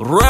Right.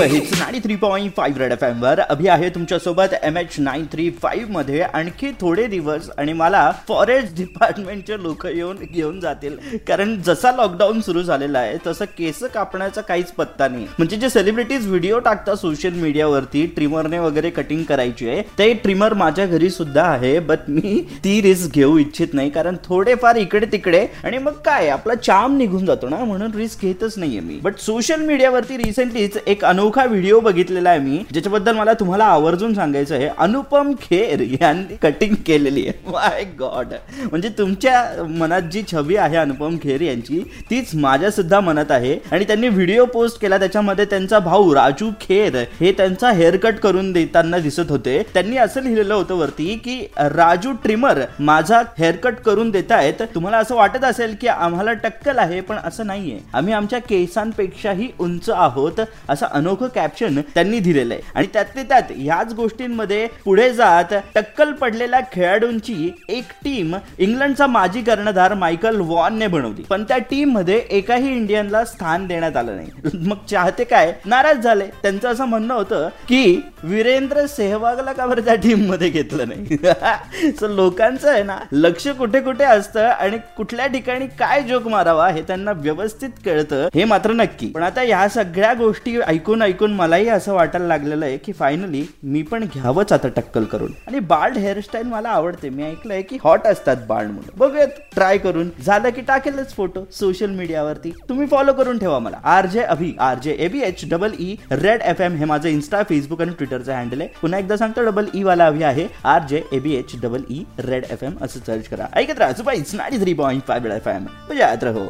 Hits nine three point five red F M वर. अभि आहे तुमच्यासोबत एम एच नाईन थ्री फाईव्हमध्ये. आणखी थोडे दिवस आणि मला फॉरेस्ट डिपार्टमेंटचे लोक येऊन घेऊन जातील. कारण जसा लॉकडाऊन सुरू झालेला आहे तसं केस कापण्याचा काहीच पत्ता नाही. म्हणजे जे सेलिब्रिटीज व्हिडिओ टाकतात सोशल मीडियावरती ट्रिमरने वगैरे कटिंग करायची आहे ते ट्रिमर माझ्या घरी सुद्धा आहे बट मी ती रिस्क घेऊ इच्छित नाही. कारण थोडेफार इकडे तिकडे आणि मग काय आपला चाम निघून जातो ना म्हणून रिस्क घेतच नाहीये मी. बट सोशल मीडियावरती रिसेंटलीच एक अनोखा व्हिडिओ बघितलेला आहे मी. ज्याच्याबद्दल मला तुम्हाला आवर्जून सांगायचं आहे अनुपम खेर यांनी कटिंग केलेली आहे. माय गॉड म्हणजे तुमच्या मनात जी छबी आहे अनुपम खेर यांची तीच माझ्या सुद्धा मनात आहे. आणि त्यांनी व्हिडिओ पोस्ट केला त्याच्यामध्ये त्यांचा भाऊ राजू खेर हे त्यांचा हेअरकट करून देताना दिसत होते. त्यांनी असं लिहिलेलं होतं वरती की राजू ट्रिमर माझा हेअरकट करून देत आहेत तुम्हाला असं वाटत असेल की आम्हाला टक्कल आहे पण असं नाहीये. आम्ही आमच्या केसांपेक्षाही उंच आहोत असं अनोखं कॅप्शन त्यांनी दिलेलं आहे. आणि त्यातले त्यात ह्याच गोष्टींमध्ये पुढे जात टक्कल पडलेल्या खेळाडूंची एक टीम इंग्लंडचा माजी कर्णधार मायकल वॉनने बनवली. पण त्या टीममध्ये एकाही इंडियनला स्थान देण्यात आलं नाही. मग चाहते काय? नाराज झाले. त्यांचं असं म्हणणं होतं की वीरेंद्र सेहवागला का बरं त्या टीममध्ये घेतलं नाही? सो लोकांचं आहे ना लक्ष कुठे कुठे असतं आणि कुठल्या ठिकाणी काय जोक मारावा हे त्यांना व्यवस्थित कळतं हे मात्र नक्की. पण आता ह्या सगळ्या गोष्टी ऐकून ऐकून मलाही असं वाटायला लागलेलं आहे की फायनली मी पण घ्यावंच आता टक्कल करून. आणि बाल्ड हेअरस्टाईल मला आवडते. मी ऐकलंय की हॉट असतात बाल्ड म्हणून. बघूयात ट्राय करून. झालं की टाकेलच फोटो सोशल मीडियावरती तुम्ही फॉलो करून ठेवा मला. R J Abhi R J AB H double E red F M हे माझं इन्स्टा फेसबुक आणि ट्विटरचं हँडल आहे. पुन्हा एकदा सांगतो डबल ई e वाला अभि आहे. R J AB H double E red F M असं सर्च करा. ऐकत राहा. सुपाईच ninety three point five F M म्हणजे हो